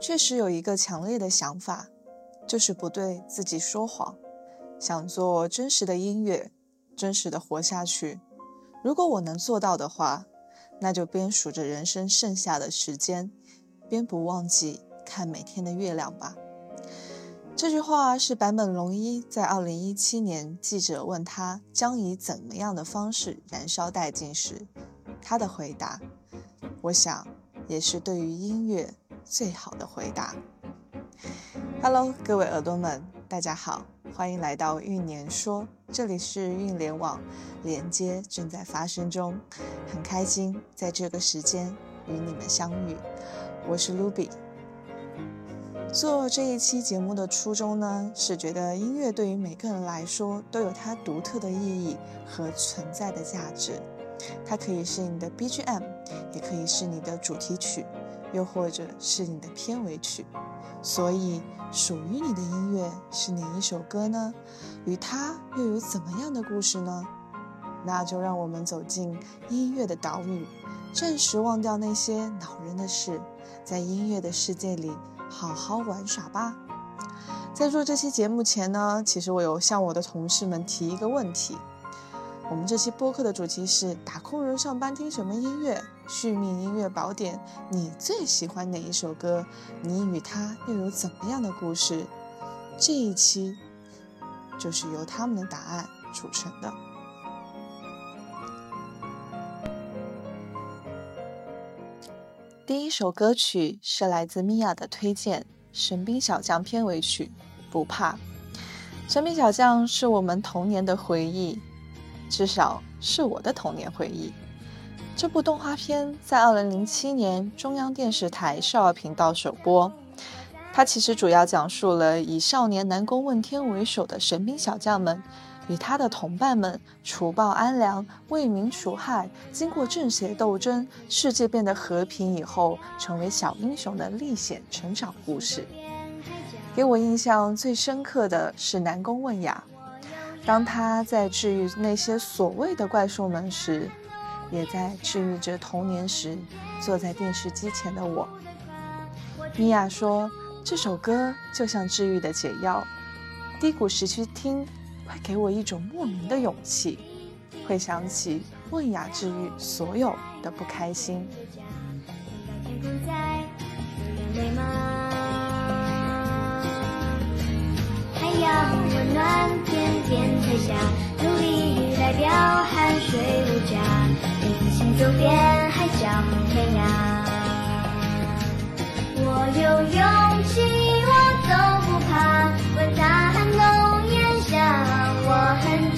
确实有一个强烈的想法，就是不对自己说谎，想做真实的音乐，真实的活下去。如果我能做到的话，那就边数着人生剩下的时间，边不忘记看每天的月亮吧。这句话是坂本龙一在二零一七年记者问他将以怎么样的方式燃烧殆尽时，他的回答，我想也是对于音乐最好的回答。Hello，各位耳朵们，大家好，欢迎来到运年说，这里是运联网，连接正在发生中，很开心在这个时间与你们相遇，我是 Ruby。做这一期节目的初衷呢，是觉得音乐对于每个人来说都有它独特的意义和存在的价值。它可以是你的 BGM，也可以是你的主题曲，又或者是你的片尾曲。所以，属于你的音乐是哪一首歌呢？与它又有怎么样的故事呢？那就让我们走进音乐的岛屿，暂时忘掉那些恼人的事，在音乐的世界里。好好玩耍吧。在做这期节目前呢，其实我有向我的同事们提一个问题。我们这期播客的主题是打工人上班听什么音乐？续命音乐宝典，你最喜欢哪一首歌？你与它又有怎么样的故事？这一期就是由他们的答案组成的。第一首歌曲是来自米娅的推荐，《神兵小将》片尾曲《不怕》。《神兵小将》是我们童年的回忆，至少是我的童年回忆。这部动画片在2007年中央电视台少儿频道首播。它其实主要讲述了以少年南宫问天为首的神兵小将们。与他的同伴们除暴安良、为民除害，经过正邪斗争，世界变得和平以后，成为小英雄的历险成长故事。给我印象最深刻的是南宫问雅，当他在治愈那些所谓的怪兽们时，也在治愈着童年时坐在电视机前的我。米娅说：“这首歌就像治愈的解药，低谷时去听。”会给我一种莫名的勇气，会想起问雅治愈所有的不开心。太阳温暖，片片彩霞，努力代表汗水无价，一次行走遍海角天涯。我有勇气，我都不怕，问大寒冬炎夏。我很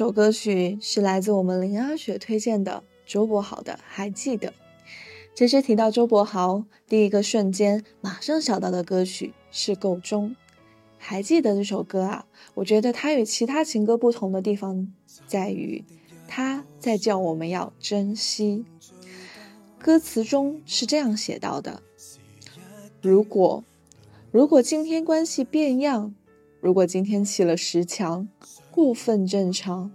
首歌曲是来自我们林阿雪推荐的周柏豪的《还记得》。其实提到周柏豪，第一个瞬间马上想到的歌曲是《够钟》。还记得这首歌啊？我觉得它与其他情歌不同的地方在于，它在叫我们要珍惜。歌词中是这样写到的：如果，如果今天关系变样，如果今天起了十强，过分正常，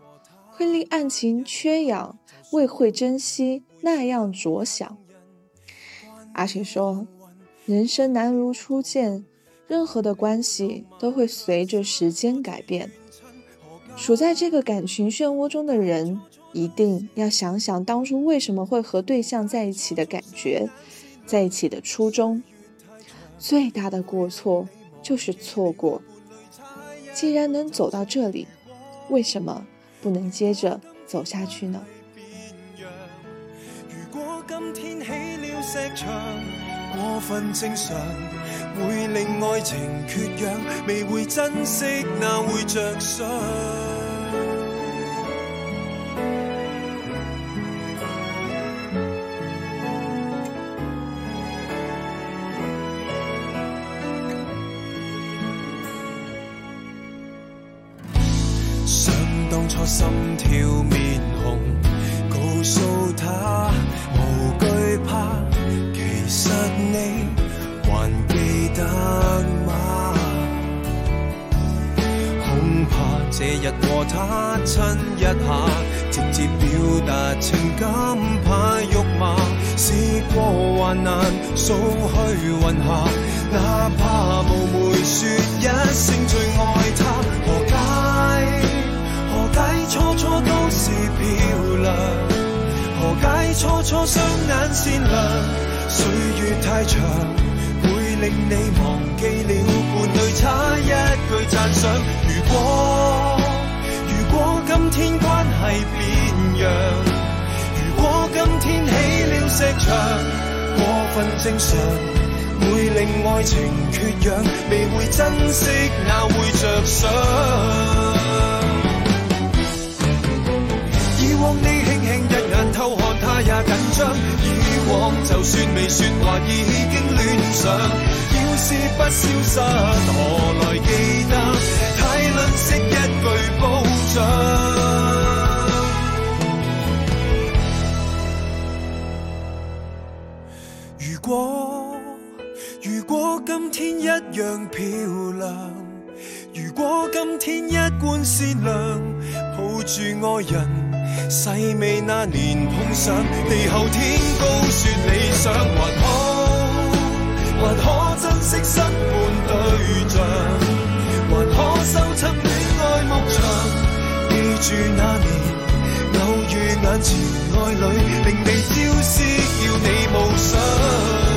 会令案情缺氧，未会珍惜，那样着想。阿雪说：“人生难如初见，任何的关系都会随着时间改变。处在这个感情漩涡中的人。”一定要想想当初为什么会和对象在一起的感觉，在一起的初衷。最大的过错就是错过。既然能走到这里，为什么不能接着走下去呢？如果今天起了石墙，过分正常，会令爱情缺氧，未会珍惜，那会着想？心跳面红，告诉他无惧怕，其实你还记得吗？恐怕这日和他亲一下，直接表达情感，怕肉麻。试过患难，扫去云霞，哪怕冒昧说一声最爱他，初初都是漂亮，何解初初双眼善良？岁月太长，会令你忘记了伴侣差一句赞赏。如果如果今天关系变样，如果今天起了石墙，过分正常，会令爱情缺氧，未会珍惜，哪会着想？紧张。以往就算未说话，已经恋上。要是不消失，何来记得？太吝啬一句褒奖。如果如果今天一样漂亮，如果今天一贯善良，抱住爱人。细味那年碰上，地厚天高说理想，还可还可珍惜失伴对象，还可收葺恋爱牧场。记住那年偶遇眼前爱侣，令你消失，要你无想。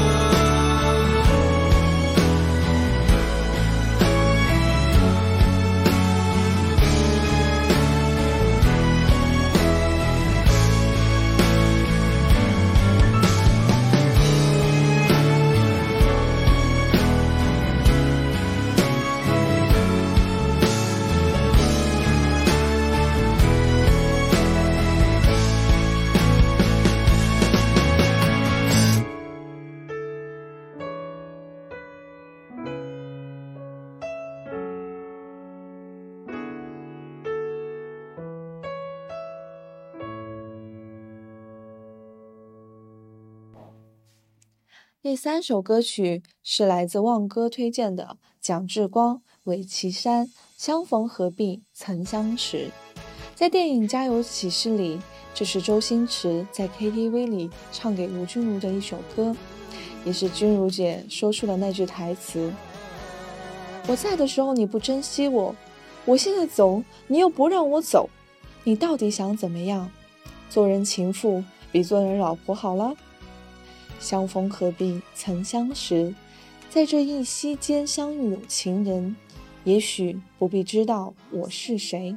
第三首歌曲是来自旺哥推荐的蒋志光、韦其山，相逢何必曾相识。在电影《家有喜事》里，这是周星驰在 KTV 里唱给吴君如的一首歌，也是君如姐说出的那句台词：“我在的时候你不珍惜我，我现在走你又不让我走，你到底想怎么样？做人情妇比做人老婆好了。”相逢何必曾相识，在这一夕间相遇有情人，也许不必知道我是谁。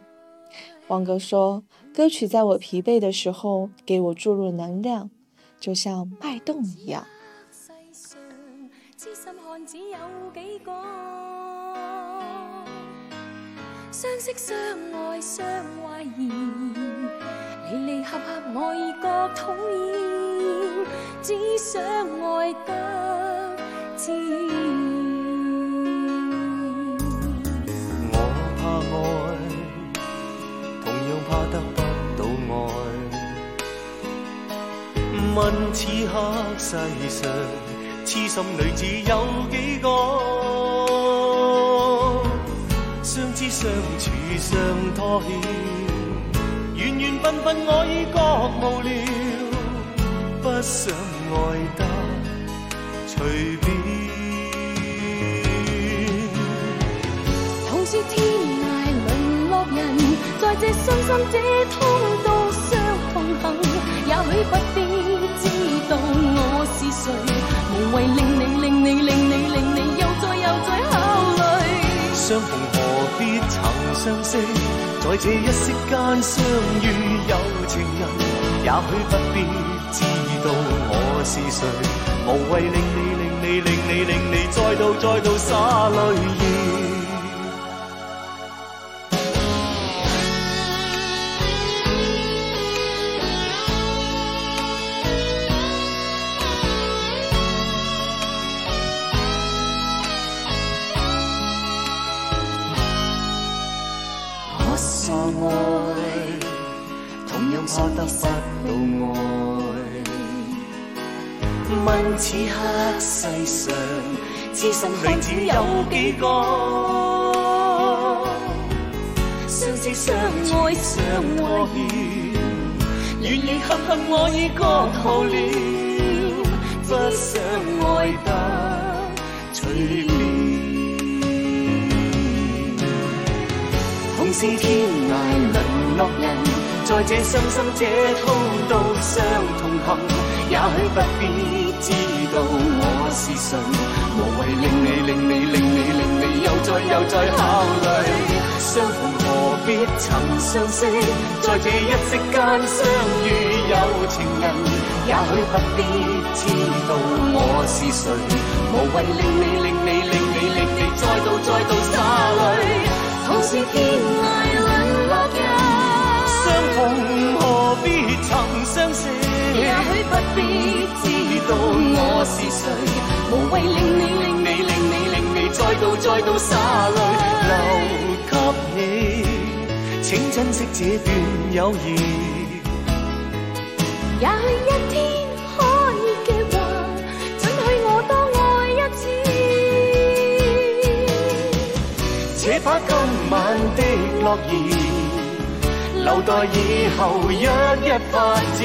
王哥说，歌曲在我疲惫的时候给我注入能量，就像脉动一样。相识相爱相怀疑，离离合合我已觉讨厌，只想爱得自然。我怕爱，同样怕得不到爱，问此刻世上，痴心女子有几个？相知相处相拖欠，缘缘分分我已觉无聊，不想爱得随便。同是天涯沦落人，在这伤心这通道上同行，也许不必知道我是谁，无谓令你令你令你令你又再又再考虑。相逢何必曾相识，在这一息间相遇有情人，也许不必知道我是谁，无谓令你令你令你令你再度再度洒泪意。世上，痴心女子有几个？相知相爱相拖欠，缘缘恨恨我已觉无聊，不想爱得随便。同是天涯沦落人，在这伤心这通道上同行，也许不必知道我是谁，无谓令你令你令你令你又再又再考虑。相逢何必曾相识，在这一息间相遇有情人，也许不必知道我是谁，无谓令你令你令你令你再度再度洒泪。同是天涯沦落人，相逢何必曾相识？也许不必知道我是谁，无谓令你令令你令你令你再度再度洒泪，留给你，请珍惜这段友谊。也许一天可以嘅话，准许我多爱一次。且把今晚的诺言，留待以後一一發展，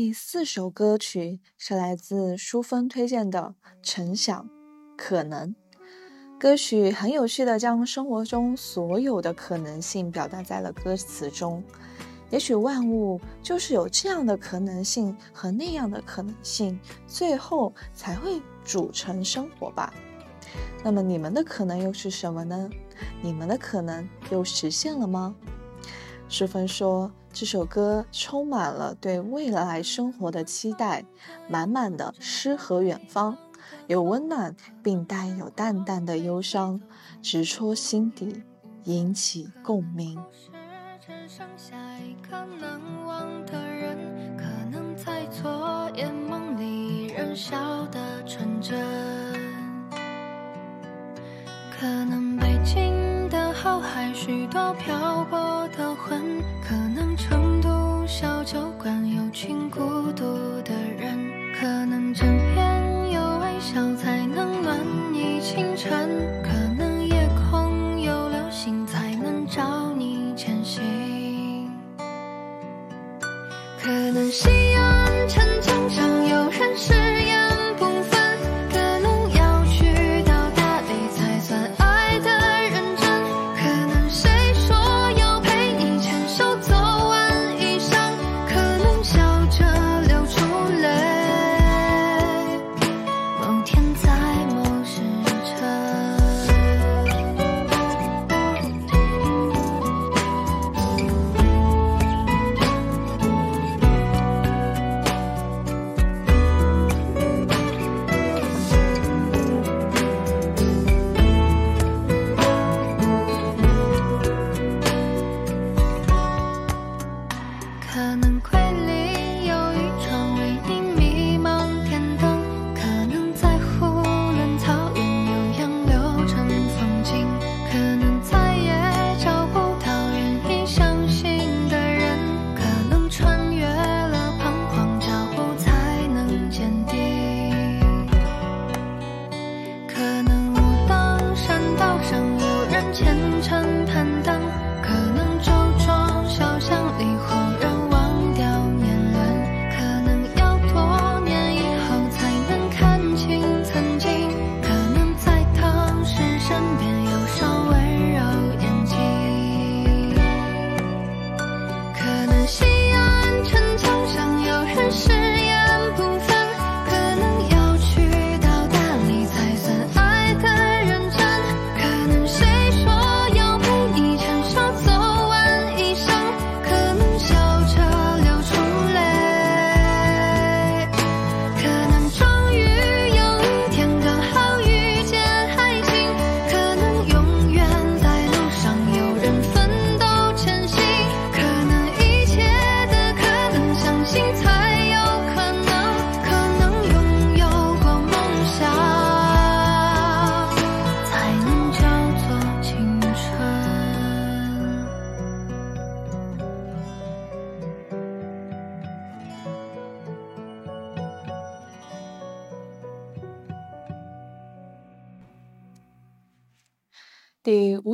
第四首歌曲是来自淑芬推荐的《陈想》，可能。歌曲很有趣的将生活中所有的可能性表达在了歌词中。也许万物就是有这样的可能性和那样的可能性，最后才会组成生活吧。那么你们的可能又是什么呢？你们的可能又实现了吗？淑芬说：“这首歌充满了对未来生活的期待，满满的诗和远方，有温暖，并带有淡淡的忧伤，直戳心底，引起共鸣。”，可能在错眼梦里仍笑得纯真。可能北京的后海许多漂泊的魂，可能酒馆有群孤独的人，可能枕边有微笑才能暖你清晨，可能夜空有流星才能照你前行。可能西安城墙上有人誓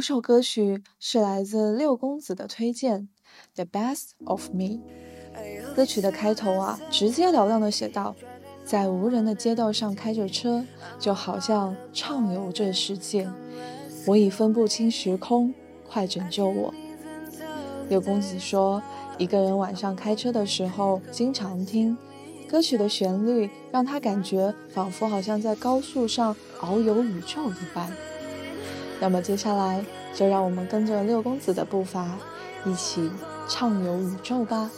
这首歌曲是来自六公子的推荐，《The Best of Me》。歌曲的开头啊，直截了当的写道：“在无人的街道上开着车，就好像畅游这世界。我已分不清时空，快拯救我。”六公子说，一个人晚上开车的时候经常听歌曲的旋律，让他感觉仿佛好像在高速上遨游宇宙一般。那么接下来，就让我们跟着六公子的步伐，一起畅游宇宙吧。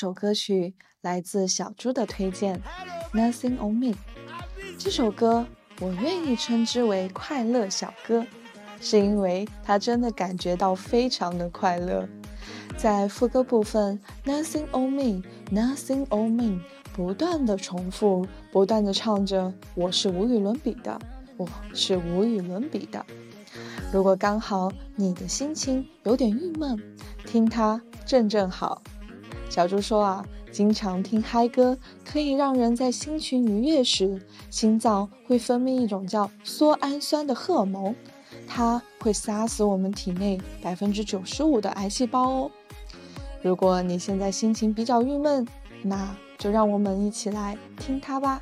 首歌曲来自小猪的推荐，《Nothing on Me》。这首歌我愿意称之为快乐小歌，是因为它真的感觉到非常的快乐。在副歌部分，Nothing on me，Nothing on me，不断的重复，不断的唱着，我是无与伦比的，我是无与伦比的。如果刚好你的心情有点郁闷，听它正正好。小猪说啊，经常听嗨歌可以让人在心情愉悦时，心脏会分泌一种叫缩氨酸的荷尔蒙，它会杀死我们体内百分之九十五的癌细胞哦。如果你现在心情比较郁闷，那就让我们一起来听它吧。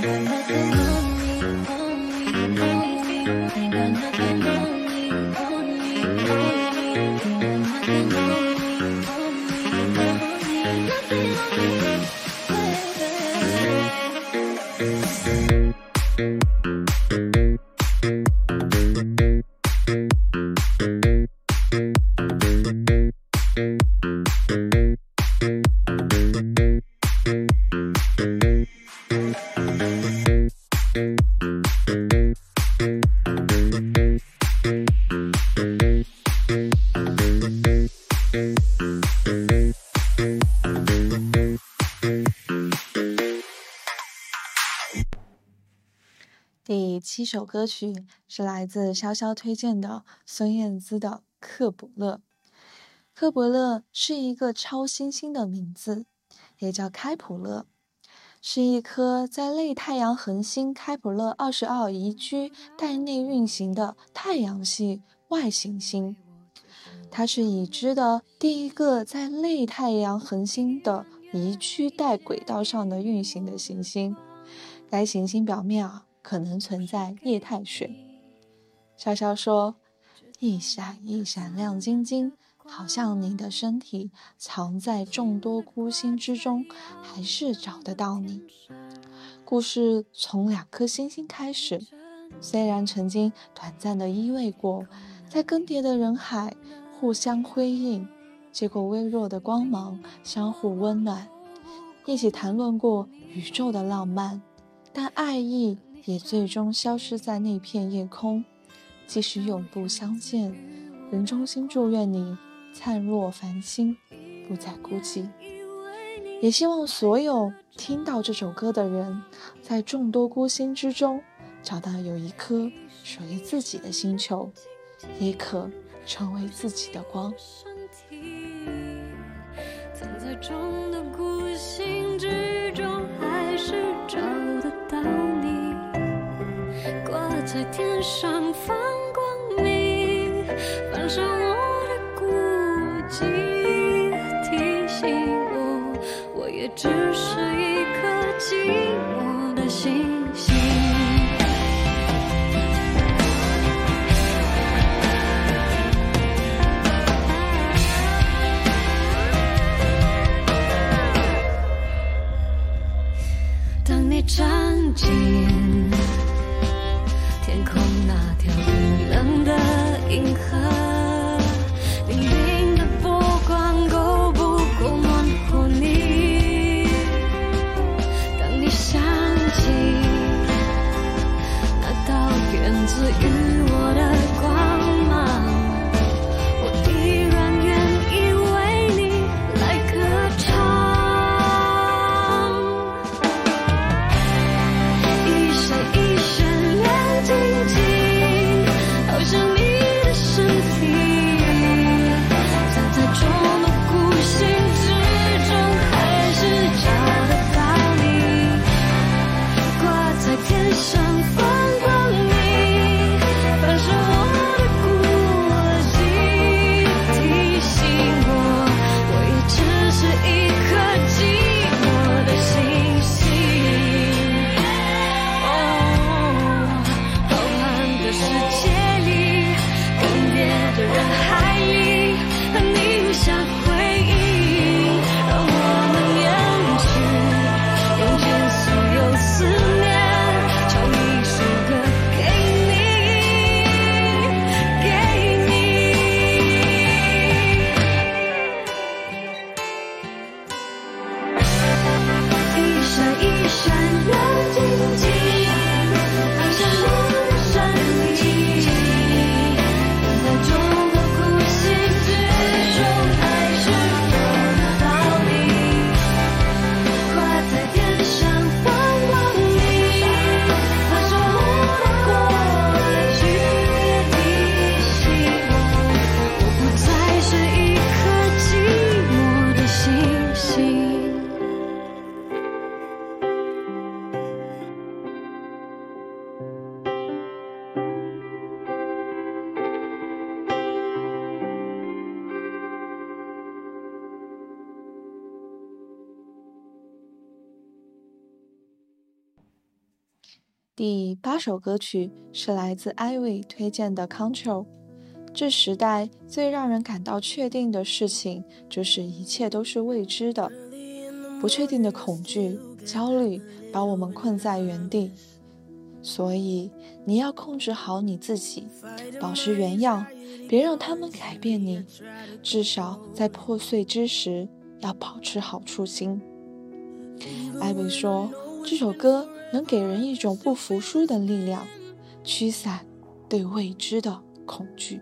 第七首歌曲是来自潇潇推荐的孙燕姿的《克卜勒》。克卜勒是一个超新星的名字，也叫开普勒，是一颗在类太阳恒星开普勒二十二宜居带内运行的太阳系外行星。它是已知的第一个在类太阳恒星的宜居带轨道上的运行的行星。该行星表面啊。可能存在液态水。潇潇说：“一闪一闪亮晶晶，好像你的身体藏在众多孤星之中，还是找得到你。”故事从两颗星星开始，虽然曾经短暂的依偎过，在更迭的人海互相辉映，结果微弱的光芒相互温暖，一起谈论过宇宙的浪漫，但爱意。也最终消失在那片夜空。即使永不相见，仍衷心祝愿你灿若繁星，不再孤寂。也希望所有听到这首歌的人，在众多孤星之中，找到有一颗属于自己的星球，也可成为自己的光。在众的孤在天上放光明，反射我的孤寂，提醒我，我也只是一颗寂寞的星。第八首歌曲是来自艾薇推荐的 Control 这时代最让人感到确定的事情就是一切都是未知的，不确定的恐惧、焦虑把我们困在原地。所以你要控制好你自己，保持原样，别让他们改变你，至少在破碎之时要保持好初心。艾薇说。这首歌能给人一种不服输的力量，驱散对未知的恐惧。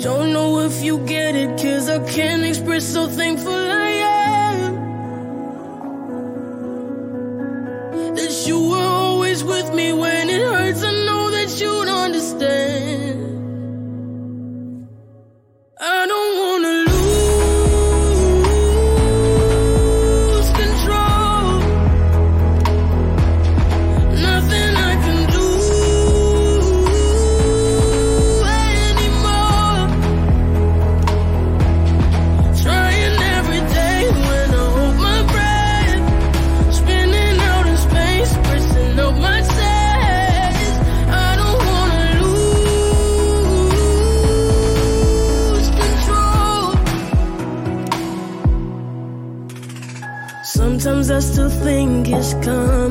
Don't know if you get it, cause I can't express how thankful I am that you were always with me when. has come.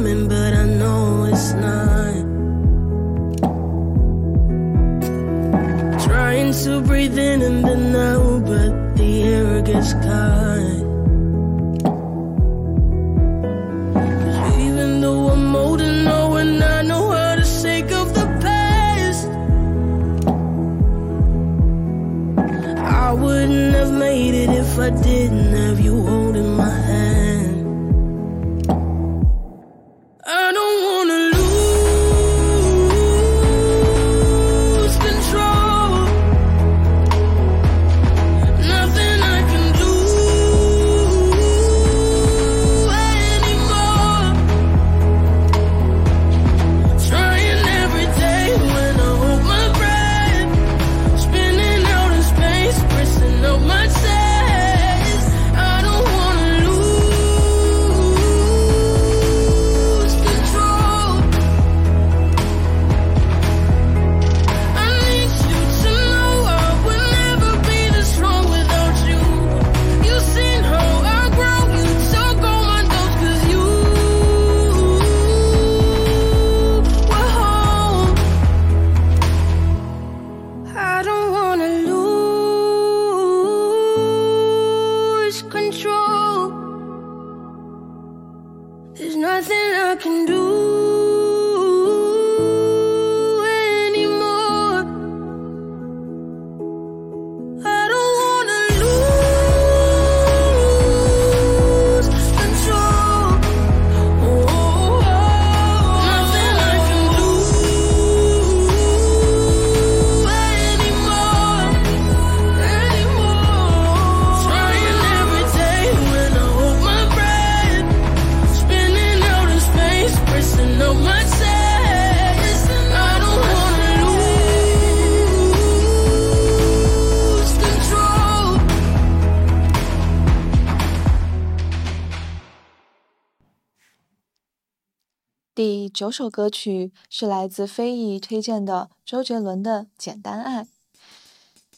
九首歌曲是来自非议推荐的周杰伦的《简单爱》。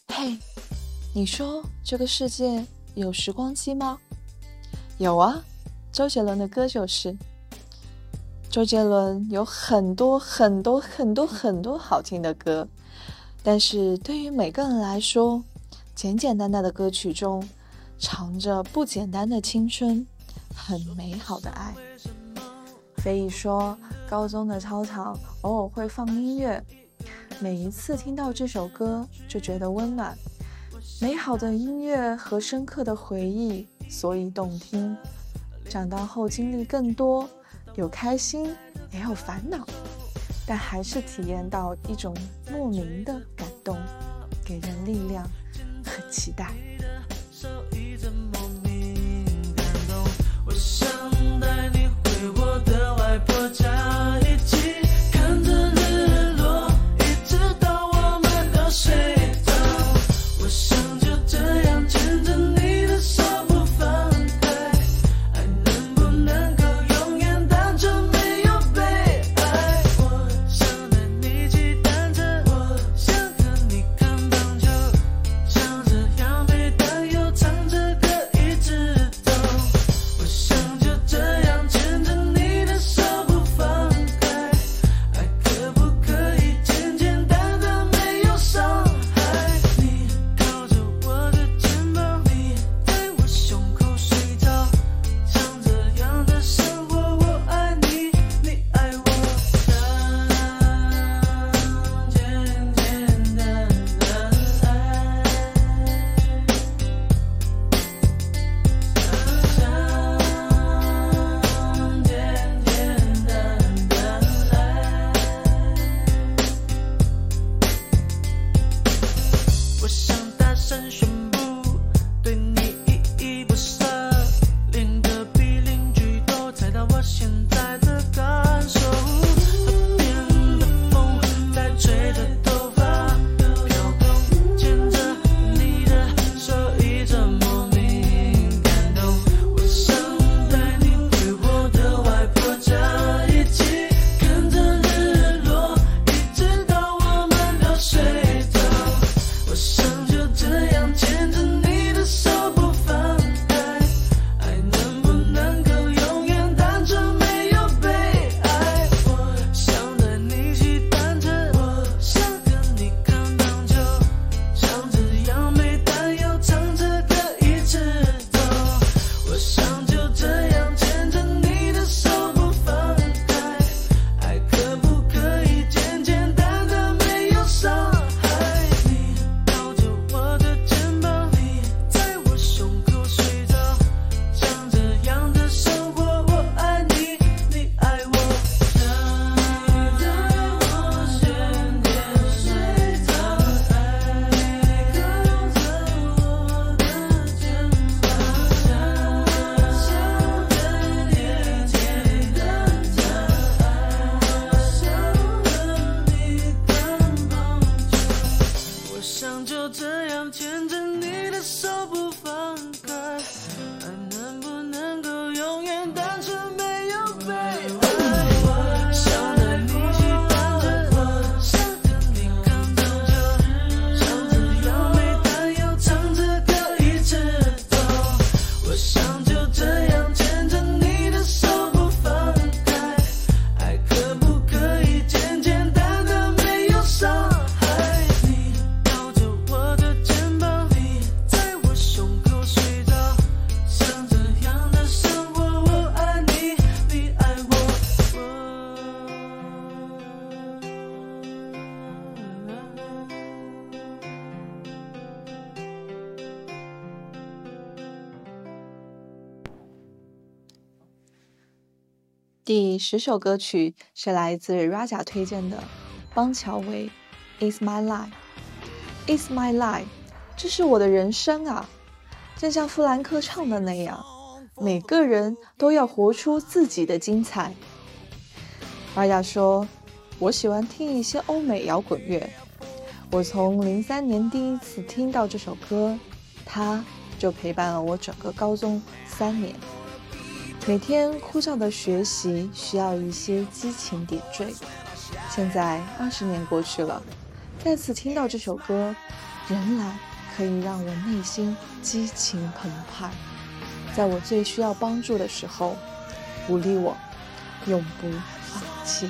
嘿，你说这个世界有时光机吗？有啊，周杰伦的歌就是。周杰伦有很多很多很多很多好听的歌，但是对于每个人来说，简简单单的歌曲中藏着不简单的青春，很美好的爱。非议说，高中的操场偶尔会放音乐，每一次听到这首歌就觉得温暖。美好的音乐和深刻的回忆，所以动听。长大后经历更多。有开心，也有烦恼，但还是体验到一种莫名的感动，给人力量和期待。我想带你的外婆家，第十首歌曲是来自 Raja 推荐的邦乔维《It's My Life》。It's My life，这是我的人生啊！正像富兰克唱的那样，每个人都要活出自己的精彩。Raja 说：“我喜欢听一些欧美摇滚乐。我从零三年第一次听到这首歌，它就陪伴了我整个高中三年。”每天枯燥的学习需要一些激情点缀。现在二十年过去了，再次听到这首歌，仍然可以让我内心激情澎湃。在我最需要帮助的时候，鼓励我永不放弃。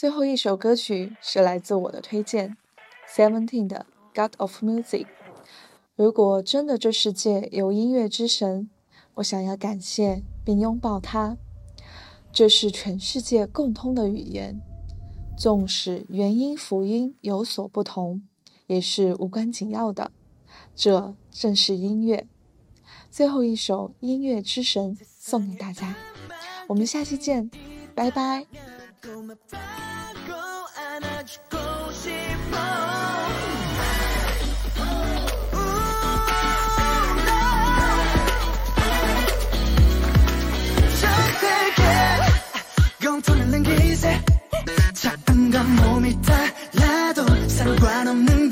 最后一首歌曲是来自我的推荐，Seventeen 的《God of Music》。如果真的这世界有音乐之神，我想要感谢并拥抱他。这是全世界共通的语言，纵使元音辅音有所不同，也是无关紧要的。这正是音乐。最后一首《音乐之神》送给大家，我们下期见，拜拜。 고 안아주고 싶어. 저에게 영통하는 기세. 작은 건 몸이 달라도 상관없는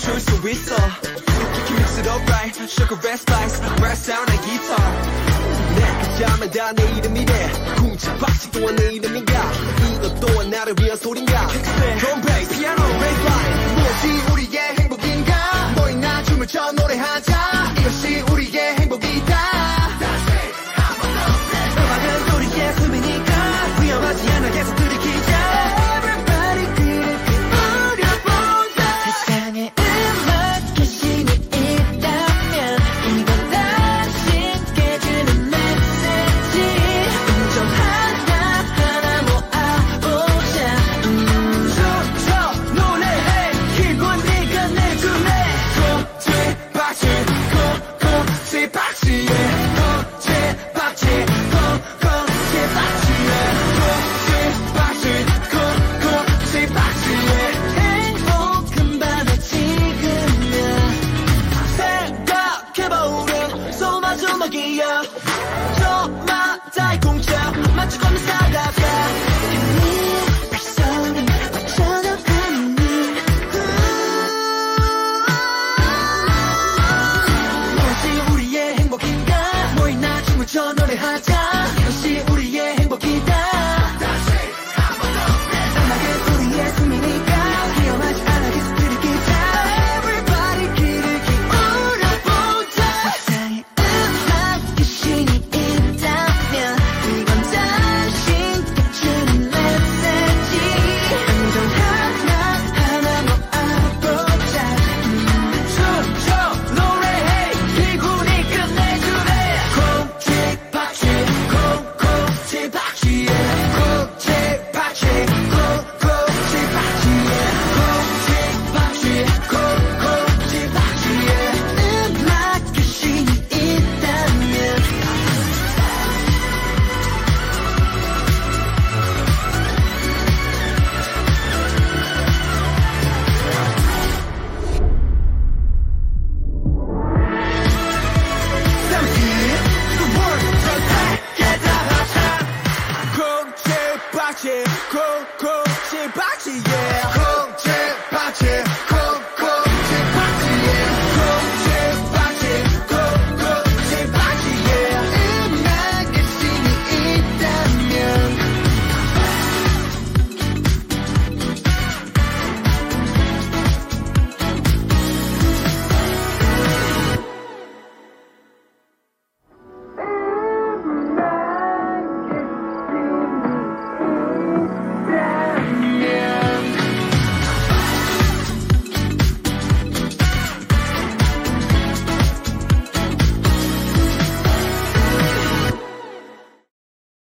도 춤출 수 있어 You can mix it up right Sugar red spice Red sound and guitar 내가 잠에 다 내 이름이래 궁치 박식 또한 내 이름인가 이것 또한 나를 위한 소린가 Drum bass piano bass line 무엇이 우리의 행복인가 너희 나 춤을 춰 노래하자 이것이 우리